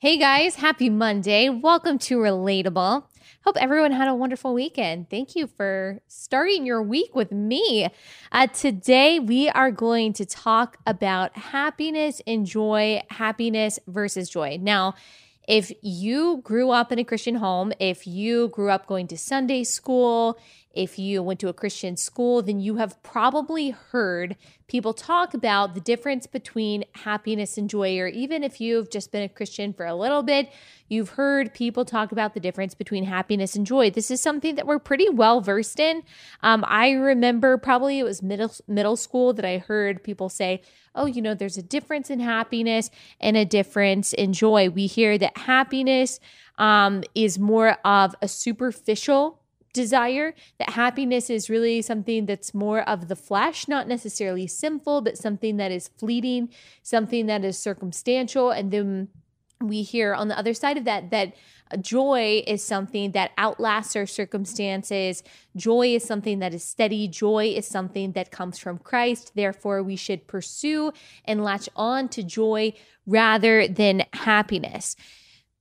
Hey guys, happy Monday. Welcome to Relatable. Hope everyone had a wonderful weekend. Thank you for starting your week with me. Uh, today, we are going to talk about happiness and joy, happiness versus joy. Now, if you grew up in a Christian home, if you grew up going to Sunday school, if you went to a Christian school, then you have probably heard people talk about the difference between happiness and joy. Or even if you've just been a Christian for a little bit, you've heard people talk about the difference between happiness and joy. This is something that we're pretty well versed in. Um, I remember probably it was middle middle school that I heard people say, "Oh, you know, there's a difference in happiness and a difference in joy." We hear that happiness um, is more of a superficial desire, that happiness is really something that's more of the flesh, not necessarily sinful, but something that is fleeting, something that is circumstantial. And then we hear on the other side of that that joy is something that outlasts our circumstances. Joy is something that is steady. Joy is something that comes from Christ. Therefore, we should pursue and latch on to joy rather than happiness.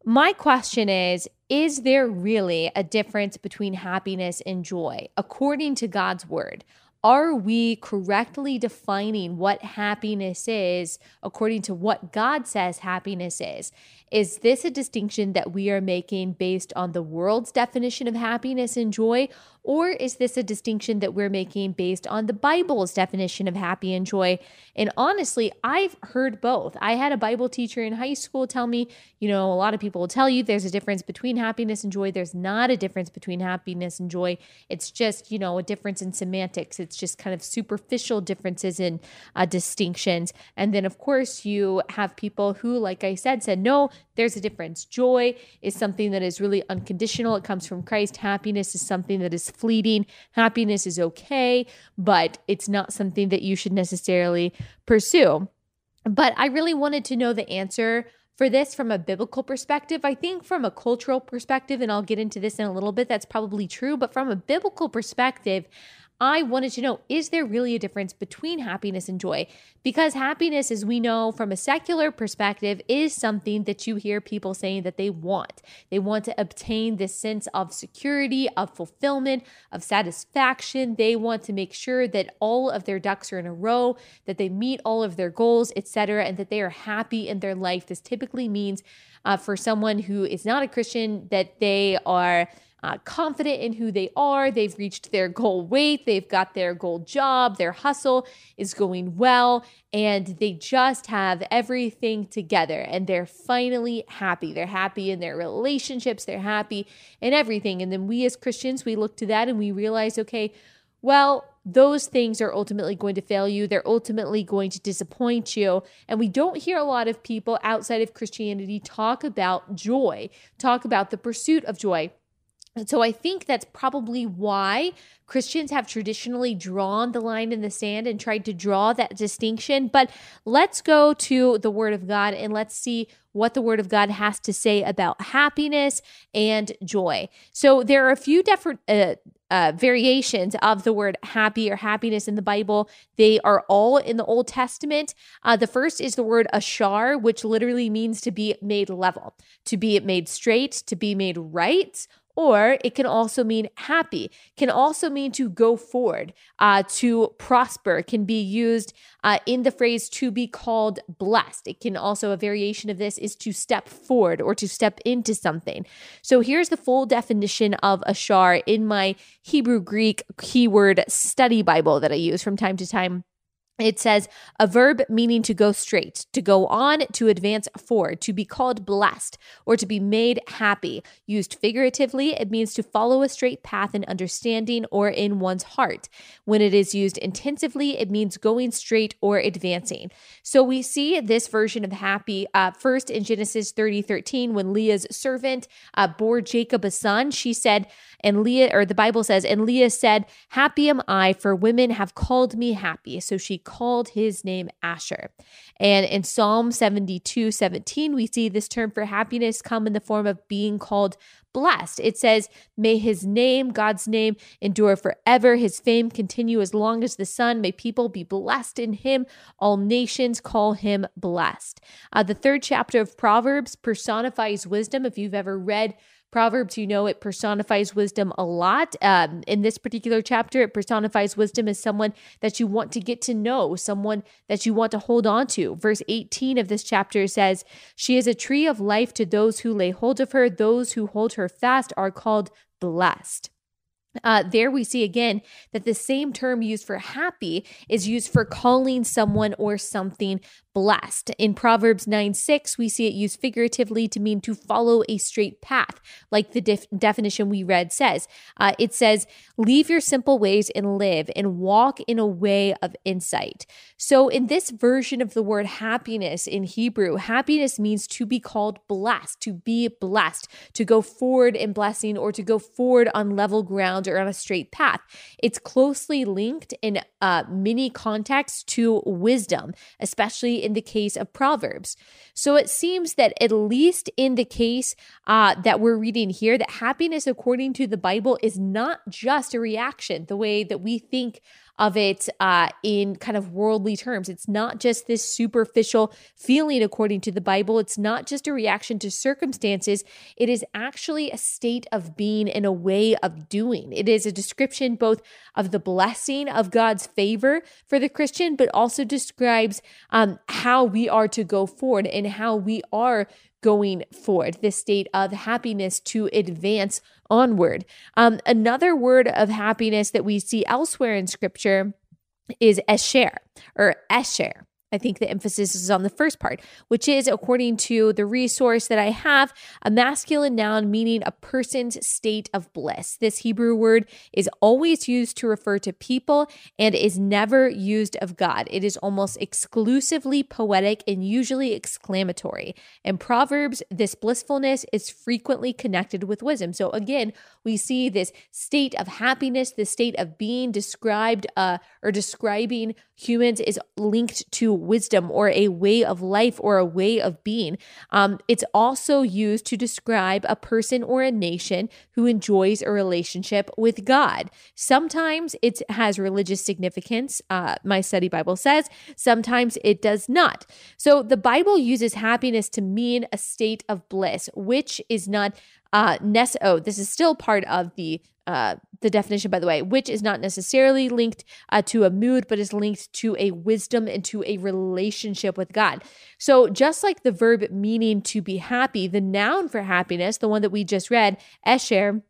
My question is Is there really a difference between happiness and joy according to God's word? Are we correctly defining what happiness is according to what God says happiness is? Is this a distinction that we are making based on the world's definition of happiness and joy? Or is this a distinction that we're making based on the Bible's definition of happy and joy? And honestly, I've heard both. I had a Bible teacher in high school tell me, you know, a lot of people will tell you there's a difference between happiness and joy. There's not a difference between happiness and joy. It's just, you know, a difference in semantics. It's just kind of superficial differences in uh, distinctions. And then, of course, you have people who, like I said, said, no, there's a difference. Joy is something that is really unconditional, it comes from Christ. Happiness is something that is fleeting. Happiness is okay, but it's not something that you should necessarily pursue. But I really wanted to know the answer for this from a biblical perspective. I think from a cultural perspective, and I'll get into this in a little bit, that's probably true. But from a biblical perspective, I wanted to know is there really a difference between happiness and joy? Because happiness, as we know from a secular perspective, is something that you hear people saying that they want. They want to obtain this sense of security, of fulfillment, of satisfaction. They want to make sure that all of their ducks are in a row, that they meet all of their goals, etc., and that they are happy in their life. This typically means uh, for someone who is not a Christian that they are uh, confident in who they are. They've reached their goal weight, they've got their goal job, their hustle is going well, and they just have everything together and they're finally happy. They're happy in their relationships, they're happy in everything. And then we as Christians, we look to that and we realize, okay, well, those things are ultimately going to fail you. They're ultimately going to disappoint you. And we don't hear a lot of people outside of Christianity talk about joy, talk about the pursuit of joy. And so I think that's probably why Christians have traditionally drawn the line in the sand and tried to draw that distinction. But let's go to the Word of God and let's see what the Word of God has to say about happiness and joy. So there are a few different uh, uh, variations of the word happy or happiness in the Bible. They are all in the Old Testament. Uh, the first is the word ashar, which literally means to be made level, to be made straight, to be made right or it can also mean happy, can also mean to go forward, uh, to prosper, can be used uh, in the phrase to be called blessed. It can also, a variation of this is to step forward or to step into something. So here's the full definition of ashar in my Hebrew Greek keyword study Bible that I use from time to time it says a verb meaning to go straight, to go on, to advance forward, to be called blessed, or to be made happy. Used figuratively, it means to follow a straight path in understanding or in one's heart. When it is used intensively, it means going straight or advancing. So we see this version of happy uh, first in Genesis 30 13, when Leah's servant uh, bore Jacob a son. She said, and Leah, or the Bible says, and Leah said, Happy am I, for women have called me happy. So she called his name Asher. And in Psalm 72 17, we see this term for happiness come in the form of being called blessed. It says, May his name, God's name, endure forever, his fame continue as long as the sun. May people be blessed in him. All nations call him blessed. Uh, the third chapter of Proverbs personifies wisdom. If you've ever read Proverbs, you know, it personifies wisdom a lot. Um, in this particular chapter, it personifies wisdom as someone that you want to get to know, someone that you want to hold on to. Verse 18 of this chapter says, She is a tree of life to those who lay hold of her. Those who hold her fast are called blessed. Uh, there we see again that the same term used for happy is used for calling someone or something blessed. In Proverbs 9 6, we see it used figuratively to mean to follow a straight path, like the def- definition we read says. Uh, it says, Leave your simple ways and live and walk in a way of insight. So, in this version of the word happiness in Hebrew, happiness means to be called blessed, to be blessed, to go forward in blessing or to go forward on level ground or on a straight path. It's closely linked in uh, many contexts to wisdom, especially in the case of Proverbs. So it seems that, at least in the case uh, that we're reading here, that happiness, according to the Bible, is not just a reaction the way that we think of it uh, in kind of worldly terms. It's not just this superficial feeling, according to the Bible. It's not just a reaction to circumstances. It is actually a state of being and a way of doing. It is a description both of the blessing of God's favor for the Christian, but also describes um, how we are to go forward and how we are going forward, this state of happiness to advance onward. Um, another word of happiness that we see elsewhere in scripture is esher or esher. I think the emphasis is on the first part, which is, according to the resource that I have, a masculine noun meaning a person's state of bliss. This Hebrew word is always used to refer to people and is never used of God. It is almost exclusively poetic and usually exclamatory. In Proverbs, this blissfulness is frequently connected with wisdom. So again, we see this state of happiness, this state of being described uh, or describing humans is linked to wisdom or a way of life or a way of being. Um, it's also used to describe a person or a nation who enjoys a relationship with God. Sometimes it has religious significance, uh, my study Bible says, sometimes it does not. So the Bible uses happiness to mean a state of bliss, which is not uh, nece- oh, this is still part of the uh, the definition, by the way, which is not necessarily linked uh, to a mood, but is linked to a wisdom and to a relationship with God. So, just like the verb meaning to be happy, the noun for happiness, the one that we just read, esher,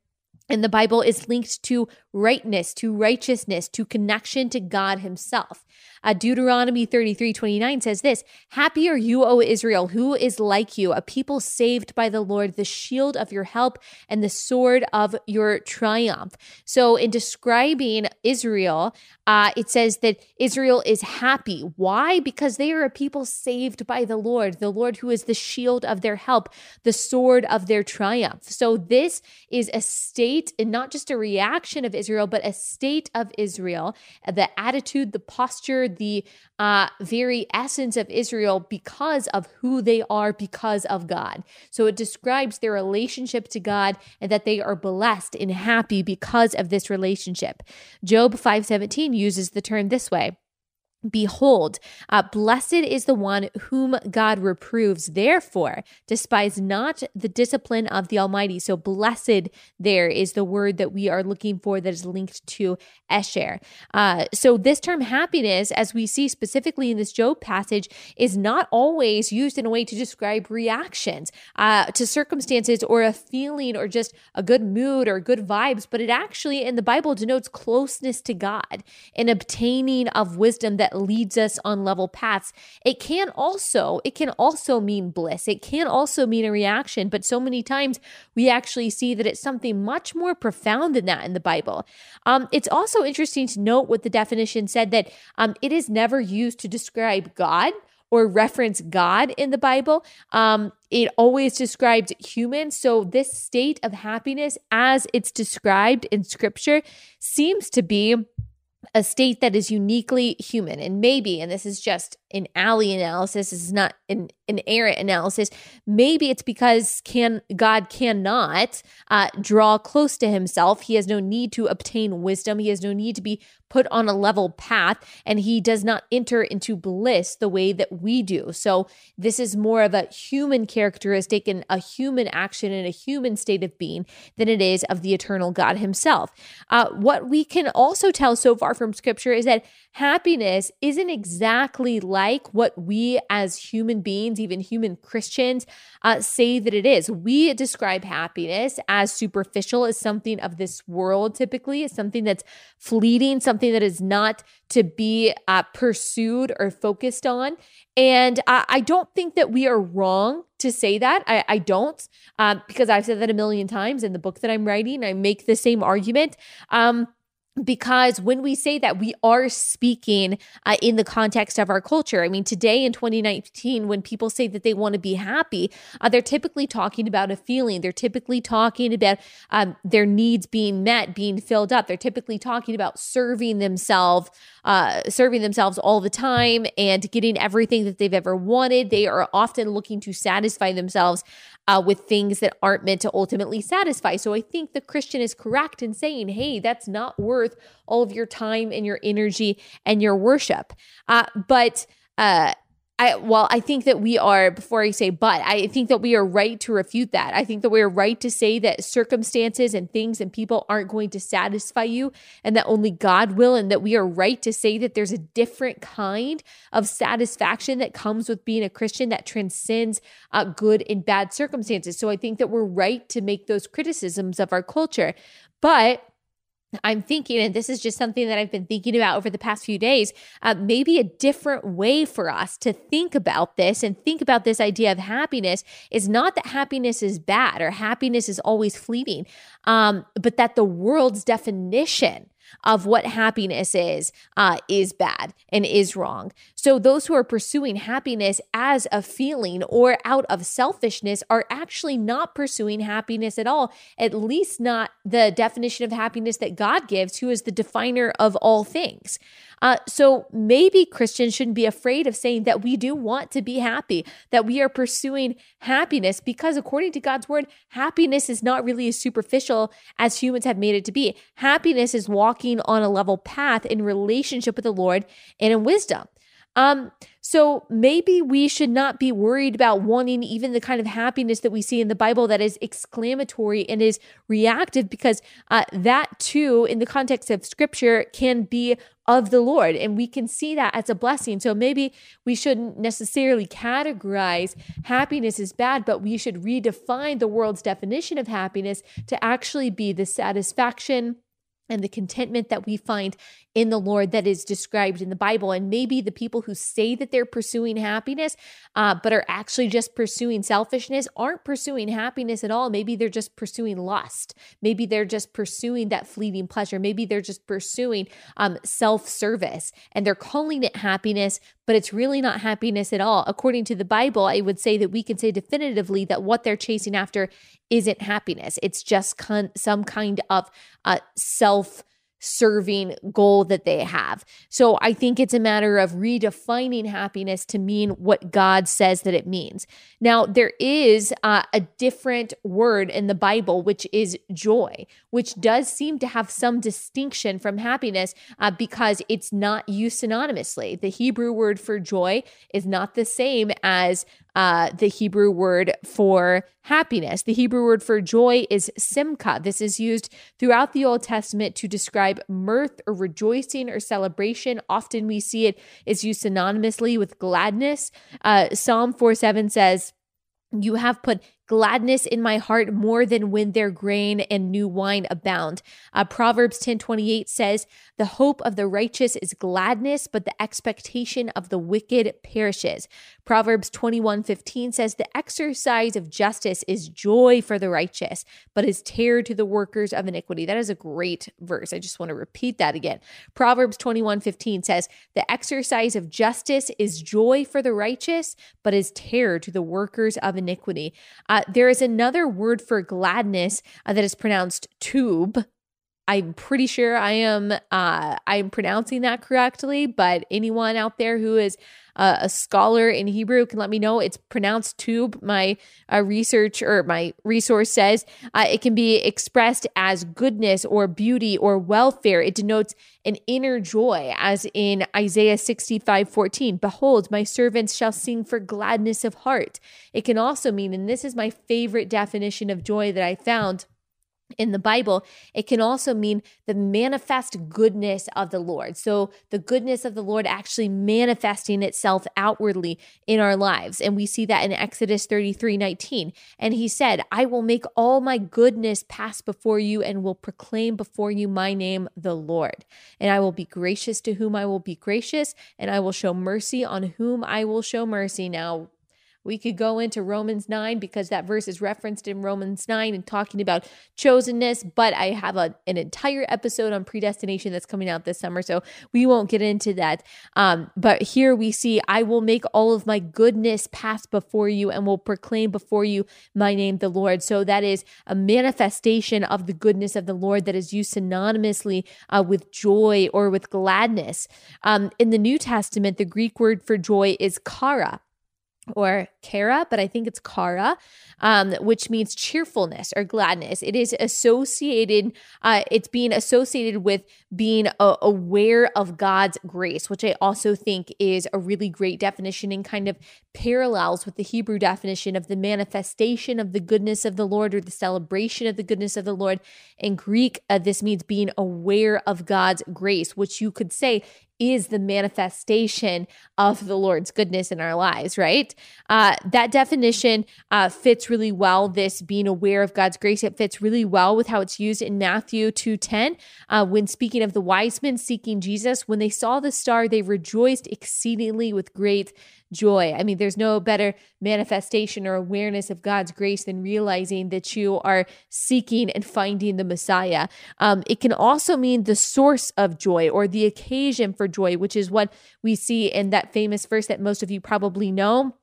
in the Bible is linked to rightness, to righteousness, to connection to God Himself. Uh, Deuteronomy 33 29 says this Happy are you, O Israel, who is like you, a people saved by the Lord, the shield of your help and the sword of your triumph. So, in describing Israel, uh, it says that Israel is happy. Why? Because they are a people saved by the Lord, the Lord who is the shield of their help, the sword of their triumph. So, this is a state and not just a reaction of Israel, but a state of Israel, the attitude, the posture, the uh, very essence of Israel because of who they are, because of God. So it describes their relationship to God and that they are blessed and happy because of this relationship. Job 5:17 uses the term this way. Behold, uh, blessed is the one whom God reproves. Therefore, despise not the discipline of the Almighty. So, blessed there is the word that we are looking for that is linked to Esher. Uh, so, this term happiness, as we see specifically in this Job passage, is not always used in a way to describe reactions uh, to circumstances or a feeling or just a good mood or good vibes, but it actually in the Bible denotes closeness to God and obtaining of wisdom that leads us on level paths. It can also, it can also mean bliss. It can also mean a reaction, but so many times we actually see that it's something much more profound than that in the Bible. Um, it's also interesting to note what the definition said that um, it is never used to describe God or reference God in the Bible. Um, it always described humans. So, this state of happiness, as it's described in scripture, seems to be a state that is uniquely human. And maybe, and this is just an Allie analysis, this is not an, an errant analysis, maybe it's because can God cannot uh, draw close to himself. He has no need to obtain wisdom. He has no need to be put on a level path, and he does not enter into bliss the way that we do. So this is more of a human characteristic and a human action and a human state of being than it is of the eternal God himself. Uh, what we can also tell so far from scripture is that happiness isn't exactly like what we as human beings, even human Christians, uh, say that it is. We describe happiness as superficial, as something of this world, typically, as something that's fleeting, something that is not to be uh, pursued or focused on. And I, I, don't think that we are wrong to say that. I, I don't, um, because I've said that a million times in the book that I'm writing. I make the same argument. Um, because when we say that we are speaking uh, in the context of our culture i mean today in 2019 when people say that they want to be happy uh, they're typically talking about a feeling. They're typically talking about um, their needs being met being filled up. They're typically talking about serving themselves uh, serving themselves all the time and getting everything that they've ever wanted. They are often looking to satisfy themselves uh, with things that aren't meant to ultimately satisfy. So I think the Christian is correct in saying, hey, that's not worth all of your time and your energy and your worship. Uh, but uh, I well, I think that we are, before I say but, I think that we are right to refute that. I think that we are right to say that circumstances and things and people aren't going to satisfy you and that only God will, and that we are right to say that there's a different kind of satisfaction that comes with being a Christian that transcends uh, good and bad circumstances. So I think that we're right to make those criticisms of our culture. But I'm thinking, and this is just something that I've been thinking about over the past few days, uh, maybe a different way for us to think about this and think about this idea of happiness is not that happiness is bad or happiness is always fleeting, um, but that the world's definition of what happiness is uh, is bad and is wrong. So those who are pursuing happiness as a feeling or out of selfishness are actually not pursuing happiness at all, at least not the definition of happiness that God gives, who is the definer of all things. Uh, so maybe Christians shouldn't be afraid of saying that we do want to be happy, that we are pursuing happiness, because according to God's word, happiness is not really as superficial as humans have made it to be. Happiness is walking on a level path in relationship with the Lord and in wisdom. Um, so maybe we should not be worried about wanting even the kind of happiness that we see in the Bible that is exclamatory and is reactive, because uh, that too, in the context of scripture, can be of the Lord. And we can see that as a blessing. So maybe we shouldn't necessarily categorize happiness as bad, but we should redefine the world's definition of happiness to actually be the satisfaction and the contentment that we find in the Lord that is described in the Bible. And maybe the people who say that they're pursuing happiness, uh, but are actually just pursuing selfishness, aren't pursuing happiness at all. Maybe they're just pursuing lust. Maybe they're just pursuing that fleeting pleasure. Maybe they're just pursuing um, self service and they're calling it happiness, but it's really not happiness at all. According to the Bible, I would say that we can say definitively that what they're chasing after isn't happiness. It's just con- some kind of uh, self serving goal that they have. So I think it's a matter of redefining happiness to mean what God says that it means. Now, there is uh, a different word in the Bible, which is joy, which does seem to have some distinction from happiness uh, because it's not used synonymously. The Hebrew word for joy is not the same as uh, the Hebrew word for happiness. The Hebrew word for joy is simcha. This is used throughout the Old Testament to describe mirth or rejoicing or celebration. Often we see it is used synonymously with gladness. Uh, Psalm 4 7 says, You have put gladness in my heart more than when their grain and new wine abound. Uh, Proverbs 10 28 says, The hope of the righteous is gladness, but the expectation of the wicked perishes. Proverbs 21 15 says, The exercise of justice is joy for the righteous, but is terror to the workers of iniquity. That is a great verse. I just want to repeat that again. Proverbs 21 15 says, The exercise of justice is joy for the righteous, but is terror to the workers of iniquity. Uh, there is another word for gladness uh, that is pronounced tube. I'm pretty sure I am uh, I'm pronouncing that correctly, but anyone out there who is uh, a scholar in Hebrew can let me know. It's pronounced tube. My uh, research or my resource says uh, it can be expressed as goodness or beauty or welfare. It denotes an inner joy, as in Isaiah 65 14. Behold, my servants shall sing for gladness of heart. It can also mean, and this is my favorite definition of joy that I found in the Bible, it can also mean the manifest goodness of the Lord. So, the goodness of the Lord actually manifesting itself outwardly in our lives. And we see that in Exodus 33 19. And he said, I will make all my goodness pass before you and will proclaim before you my name, the Lord. And I will be gracious to whom I will be gracious, and I will show mercy on whom I will show mercy. Now, we could go into Romans 9 because that verse is referenced in Romans 9 and talking about chosenness, but I have a, an entire episode on predestination that's coming out this summer, so we won't get into that. Um, but here we see, I will make all of my goodness pass before you and will proclaim before you my name, the Lord. So that is a manifestation of the goodness of the Lord that is used synonymously uh, with joy or with gladness. Um, in the New Testament, the Greek word for joy is chara or Kara, but I think it's Kara, um, which means cheerfulness or gladness. It is associated, uh, it's being associated with being uh, aware of God's grace, which I also think is a really great definition and kind of parallels with the Hebrew definition of the manifestation of the goodness of the Lord or the celebration of the goodness of the Lord. In Greek, uh, this means being aware of God's grace, which you could say is the manifestation of the Lord's goodness in our lives, right? Uh, that definition uh, fits really well. This being aware of God's grace, it fits really well with how it's used in Matthew two ten. Uh, when speaking of the wise men seeking Jesus, when they saw the star, they rejoiced exceedingly with great joy. I mean, there's no better manifestation or awareness of God's grace than realizing that you are seeking and finding the Messiah. Um, it can also mean the source of joy or the occasion for joy, which is what we see in that famous verse that most of you probably know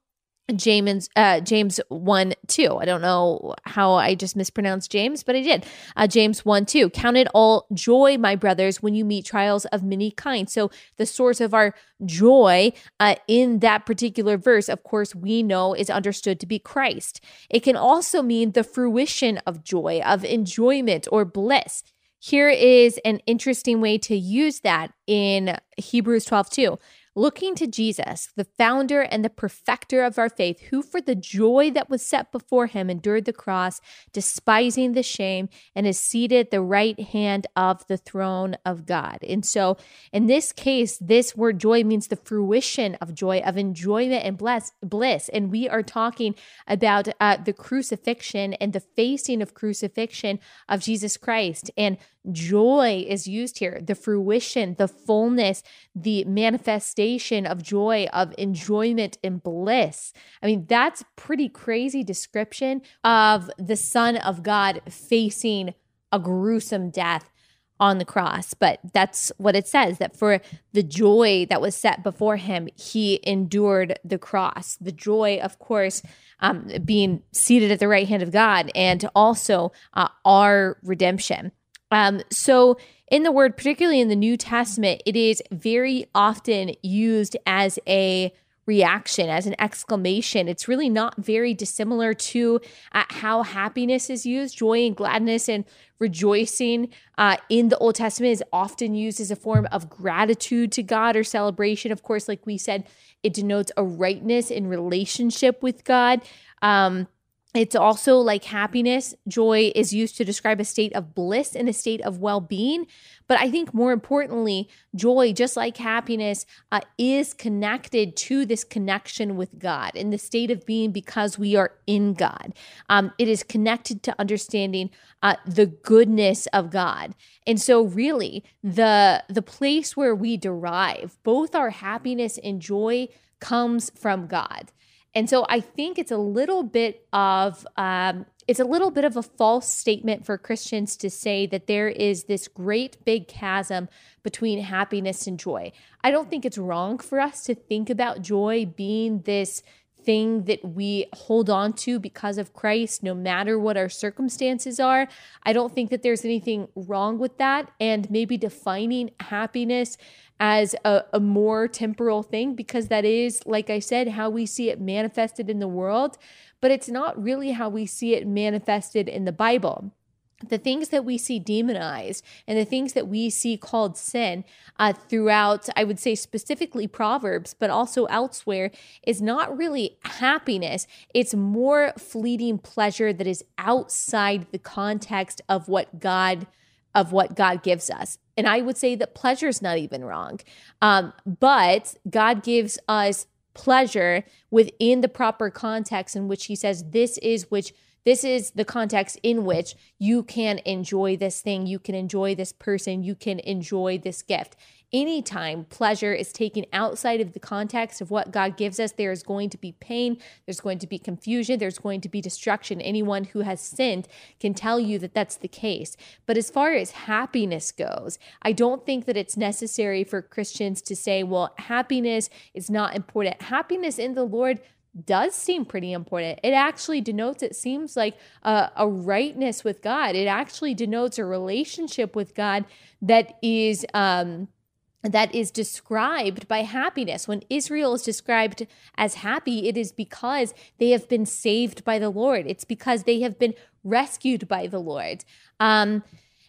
James uh, James 1 2. I don't know how I just mispronounced James, but I did. Uh, James 1 2. Count it all joy, my brothers, when you meet trials of many kinds. So, the source of our joy uh, in that particular verse, of course, we know is understood to be Christ. It can also mean the fruition of joy, of enjoyment or bliss. Here is an interesting way to use that in Hebrews 12 2 looking to Jesus, the founder and the perfecter of our faith, who for the joy that was set before him endured the cross, despising the shame, and is seated at the right hand of the throne of God. And so in this case, this word joy means the fruition of joy, of enjoyment and bless, bliss. And we are talking about uh, the crucifixion and the facing of crucifixion of Jesus Christ. And joy is used here the fruition, the fullness, the manifestation of joy, of enjoyment and bliss. I mean, that's pretty crazy description of the Son of God facing a gruesome death on the cross. But that's what it says that for the joy that was set before him, he endured the cross. The joy, of course, um, being seated at the right hand of God and also uh, our redemption. Um, so, in the word, particularly in the New Testament, it is very often used as a reaction, as an exclamation. It's really not very dissimilar to uh, how happiness is used. Joy and gladness and rejoicing uh, in the Old Testament is often used as a form of gratitude to God or celebration. Of course, like we said, it denotes a rightness in relationship with God. Um, it's also like happiness. Joy is used to describe a state of bliss and a state of well being. But I think more importantly, joy, just like happiness, uh, is connected to this connection with God in the state of being because we are in God. Um, it is connected to understanding uh, the goodness of God. And so, really, the the place where we derive both our happiness and joy comes from God. And so I think it's a little bit of um, it's a little bit of a false statement for Christians to say that there is this great big chasm between happiness and joy. I don't think it's wrong for us to think about joy being this thing that we hold on to because of Christ, no matter what our circumstances are. I don't think that there's anything wrong with that. And maybe defining happiness as a, a more temporal thing, because that is, like I said, how we see it manifested in the world, but it's not really how we see it manifested in the Bible the things that we see demonized and the things that we see called sin uh, throughout, I would say specifically Proverbs, but also elsewhere, is not really happiness. It's more fleeting pleasure that is outside the context of what God of what God gives us. And I would say that pleasure is not even wrong, um, but God gives us pleasure within the proper context in which He says this is which this is the context in which you can enjoy this thing, you can enjoy this person, you can enjoy this gift. Anytime pleasure is taken outside of the context of what God gives us, there is going to be pain, there's going to be confusion, there's going to be destruction. Anyone who has sinned can tell you that that's the case. But as far as happiness goes, I don't think that it's necessary for Christians to say, well, happiness is not important. Happiness in the Lord does seem pretty important. It actually denotes, it seems like a, a, rightness with God. It actually denotes a relationship with God that is um, that is described by happiness. When Israel is described as happy, it is because they have been saved by the Lord. It's because they have been rescued by the Lord. Um,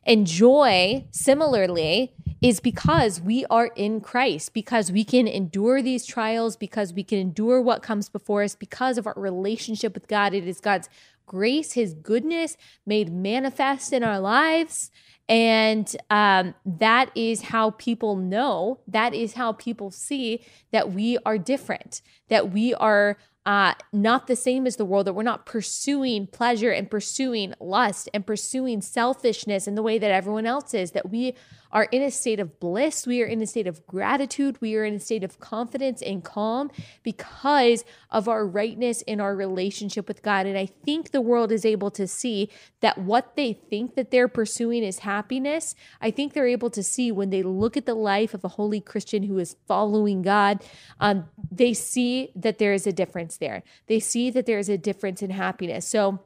and joy, similarly, is because we are in Christ, because we can endure these trials, because we can endure what comes before us, because of our relationship with God. It is God's grace, His goodness made manifest in our lives. And um, that is how people know, that is how people see that we are different, that we are uh, not the same as the world, that we're not pursuing pleasure and pursuing lust and pursuing selfishness in the way that everyone else is, that we are in a state of bliss. We are in a state of gratitude. We are in a state of confidence and calm because of our rightness in our relationship with God. And I think the world is able to see that what they think that they're pursuing is happiness. I think they're able to see when they look at the life of a holy Christian who is following God, um, they see that there is a difference there. They see that there is a difference in happiness. So,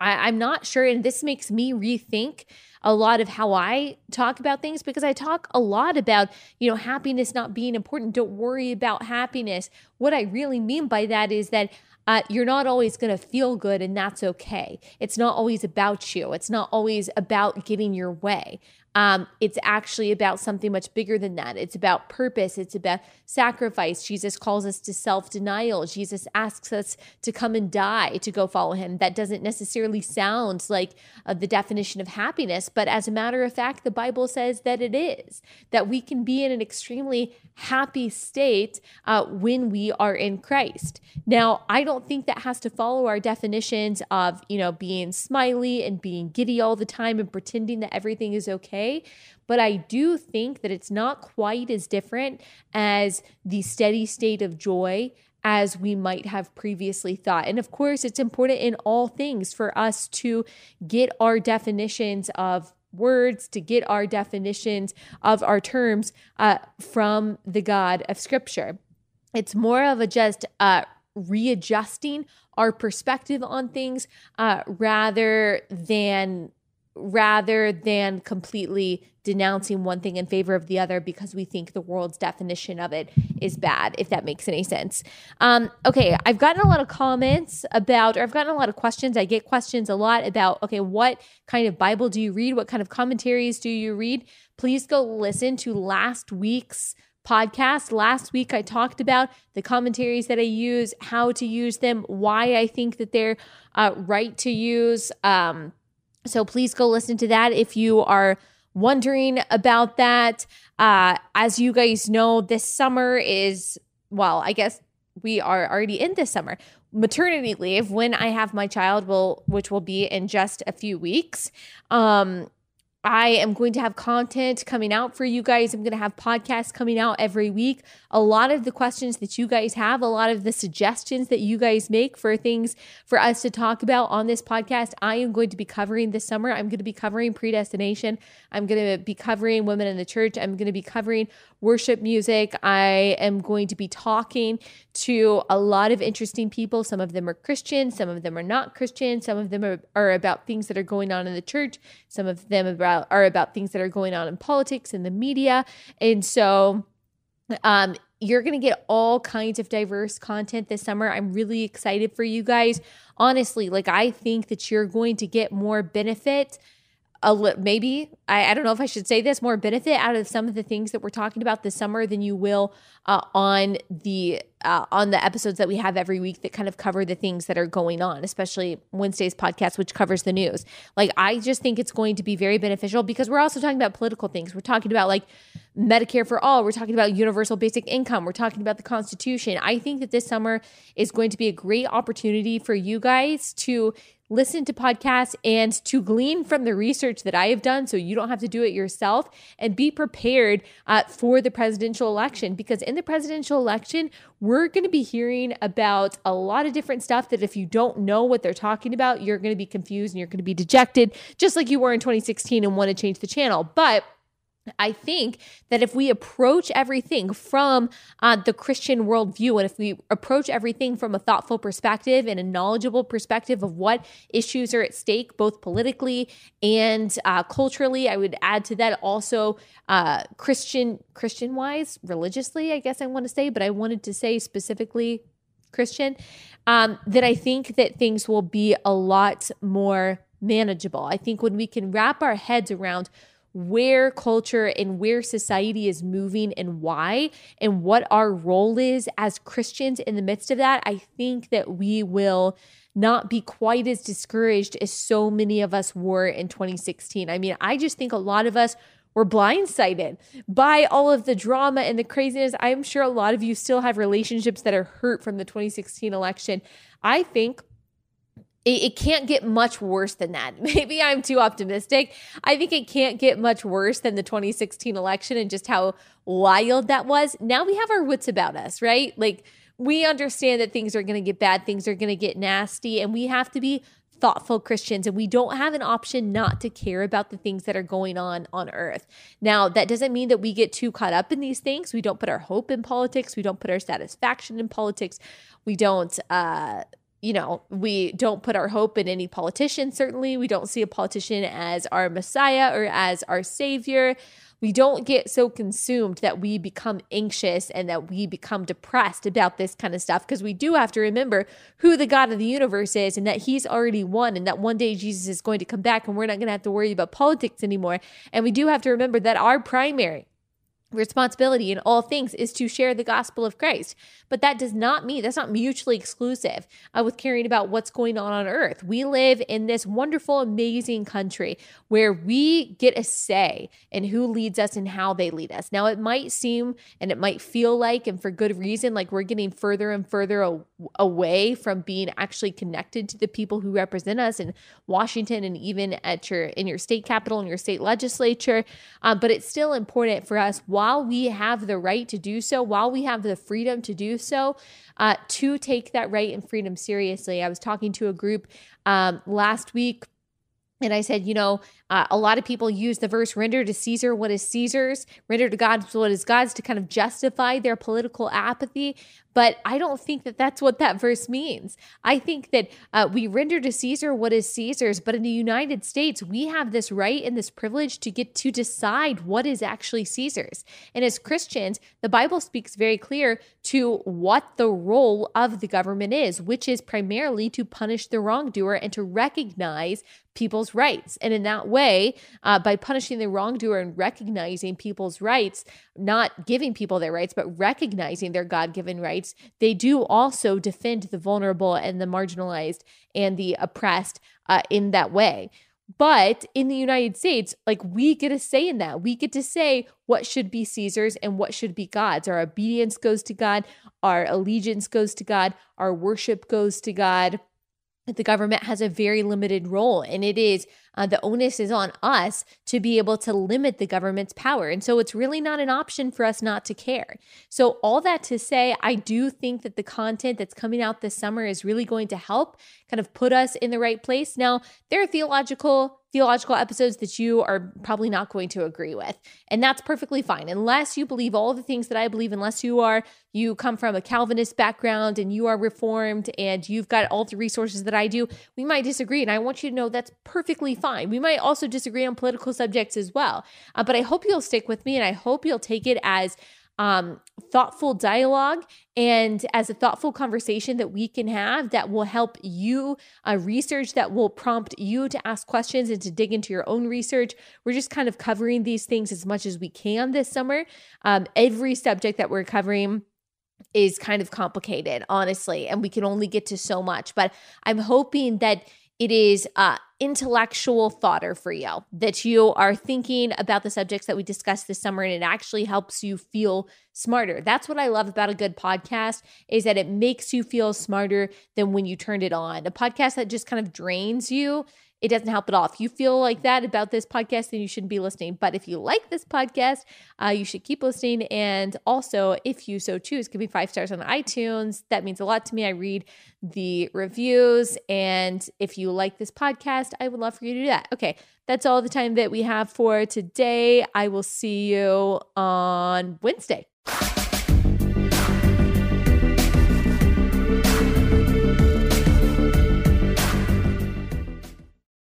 I, I'm not sure, and this makes me rethink a lot of how I talk about things because I talk a lot about, you know, happiness not being important. Don't worry about happiness. What I really mean by that is that uh, you're not always going to feel good, and that's okay. It's not always about you, it's not always about getting your way. Um, it's actually about something much bigger than that. It's about purpose. It's about sacrifice. Jesus calls us to self denial. Jesus asks us to come and die to go follow him. That doesn't necessarily sound like uh, the definition of happiness, but as a matter of fact, the Bible says that it is, that we can be in an extremely happy state uh, when we are in Christ. Now, I don't think that has to follow our definitions of, you know, being smiley and being giddy all the time and pretending that everything is okay. But I do think that it's not quite as different as the steady state of joy as we might have previously thought. And of course, it's important in all things for us to get our definitions of words, to get our definitions of our terms uh, from the God of Scripture. It's more of a just uh, readjusting our perspective on things uh, rather than rather than completely denouncing one thing in favor of the other because we think the world's definition of it is bad, if that makes any sense. Um, okay, I've gotten a lot of comments about, or I've gotten a lot of questions. I get questions a lot about, okay, what kind of Bible do you read? What kind of commentaries do you read? Please go listen to last week's podcast. Last week, I talked about the commentaries that I use, how to use them, why I think that they're uh, right to use. Um, so please go listen to that if you are wondering about that. Uh, as you guys know, this summer is, well, I guess we are already in this summer. Maternity leave when I have my child will which will be in just a few weeks. Um I am going to have content coming out for you guys. I'm going to have podcasts coming out every week. A lot of the questions that you guys have, a lot of the suggestions that you guys make for things for us to talk about on this podcast, I am going to be covering this summer. I'm going to be covering predestination. I'm going to be covering women in the church. I'm going to be covering worship music. I am going to be talking to a lot of interesting people. Some of them are Christian, some of them are not Christian, some of them are, are about things that are going on in the church, some of them about are about things that are going on in politics and the media. And so um you're going to get all kinds of diverse content this summer. I'm really excited for you guys. Honestly, like I think that you're going to get more benefit a li- maybe I, I don't know if I should say this more benefit out of some of the things that we're talking about this summer than you will uh, on the uh, on the episodes that we have every week that kind of cover the things that are going on, especially Wednesday's podcast, which covers the news. Like I just think it's going to be very beneficial because we're also talking about political things. We're talking about like Medicare for all. We're talking about universal basic income. We're talking about the Constitution. I think that this summer is going to be a great opportunity for you guys to listen to podcasts and to glean from the research that I have done so you don't have to do it yourself and be prepared uh, for the presidential election because in the presidential election, we're going to be hearing about a lot of different stuff that if you don't know what they're talking about, you're going to be confused and you're going to be dejected, just like you were in 2016 and want to change the channel. But I think that if we approach everything from uh, the Christian worldview, and if we approach everything from a thoughtful perspective and a knowledgeable perspective of what issues are at stake, both politically and uh, culturally, I would add to that also uh, Christian Christian wise, religiously, I guess I want to say, but I wanted to say specifically Christian. Um, that I think that things will be a lot more manageable. I think when we can wrap our heads around where culture and where society is moving and why, and what our role is as Christians in the midst of that, I think that we will not be quite as discouraged as so many of us were in 2016. I mean, I just think a lot of us were blindsided by all of the drama and the craziness. I'm sure a lot of you still have relationships that are hurt from the 2016 election. I think it, it can't get much worse than that. Maybe I'm too optimistic. I think it can't get much worse than the 2016 election and just how wild that was. Now we have our wits about us, right? Like we understand that things are going to get bad, things are going to get nasty, and we have to be thoughtful Christians and we don't have an option not to care about the things that are going on on earth. Now, that doesn't mean that we get too caught up in these things. We don't put our hope in politics, we don't put our satisfaction in politics. We don't uh you know, we don't put our hope in any politician, certainly. We don't see a politician as our Messiah or as our Savior. We don't get so consumed that we become anxious and that we become depressed about this kind of stuff because we do have to remember who the God of the universe is and that He's already won and that one day Jesus is going to come back and we're not going to have to worry about politics anymore. And we do have to remember that our primary responsibility in all things is to share the gospel of Christ. But that does not mean that's not mutually exclusive uh, with caring about what's going on on earth. We live in this wonderful, amazing country where we get a say in who leads us and how they lead us. Now, it might seem and it might feel like, and for good reason, like we're getting further and further away from being actually connected to the people who represent us in Washington and even at your in your state capital and your state legislature. Um, but it's still important for us while we have the right to do so, while we have the freedom to do so, uh, to take that right and freedom seriously. I was talking to a group um, last week. And I said, you know, uh, a lot of people use the verse render to Caesar what is Caesar's, render to God what is God's to kind of justify their political apathy. But I don't think that that's what that verse means. I think that uh, we render to Caesar what is Caesar's, but in the United States, we have this right and this privilege to get to decide what is actually Caesar's. And as Christians, the Bible speaks very clear to what the role of the government is, which is primarily to punish the wrongdoer and to recognize people's rights. And in that way, uh, by punishing the wrongdoer and recognizing people's rights, not giving people their rights, but recognizing their God given rights, they do also defend the vulnerable and the marginalized and the oppressed uh, in that way. But in the United States, like we get a say in that. We get to say what should be Caesar's and what should be God's. Our obedience goes to God, our allegiance goes to God, our worship goes to God the government has a very limited role and it is uh, the onus is on us to be able to limit the government's power. And so it's really not an option for us not to care. So, all that to say, I do think that the content that's coming out this summer is really going to help kind of put us in the right place. Now, there are theological theological episodes that you are probably not going to agree with. And that's perfectly fine. Unless you believe all the things that I believe, unless you are, you come from a Calvinist background and you are reformed and you've got all the resources that I do, we might disagree. And I want you to know that's perfectly fine. We might also disagree on political subjects as well. Uh, but I hope you'll stick with me and I hope you'll take it as um, thoughtful dialogue and as a thoughtful conversation that we can have that will help you uh, research, that will prompt you to ask questions and to dig into your own research. We're just kind of covering these things as much as we can this summer. Um, every subject that we're covering is kind of complicated, honestly, and we can only get to so much. But I'm hoping that it is uh, intellectual fodder for you, that you are thinking about the subjects that we discussed this summer and it actually helps you feel smarter. That's what I love about a good podcast is that it makes you feel smarter than when you turned it on. A podcast that just kind of drains you it doesn't help at all. If you feel like that about this podcast, then you shouldn't be listening. But if you like this podcast, uh, you should keep listening. And also, if you so choose, give me five stars on iTunes. That means a lot to me. I read the reviews. And if you like this podcast, I would love for you to do that. Okay, that's all the time that we have for today. I will see you on Wednesday.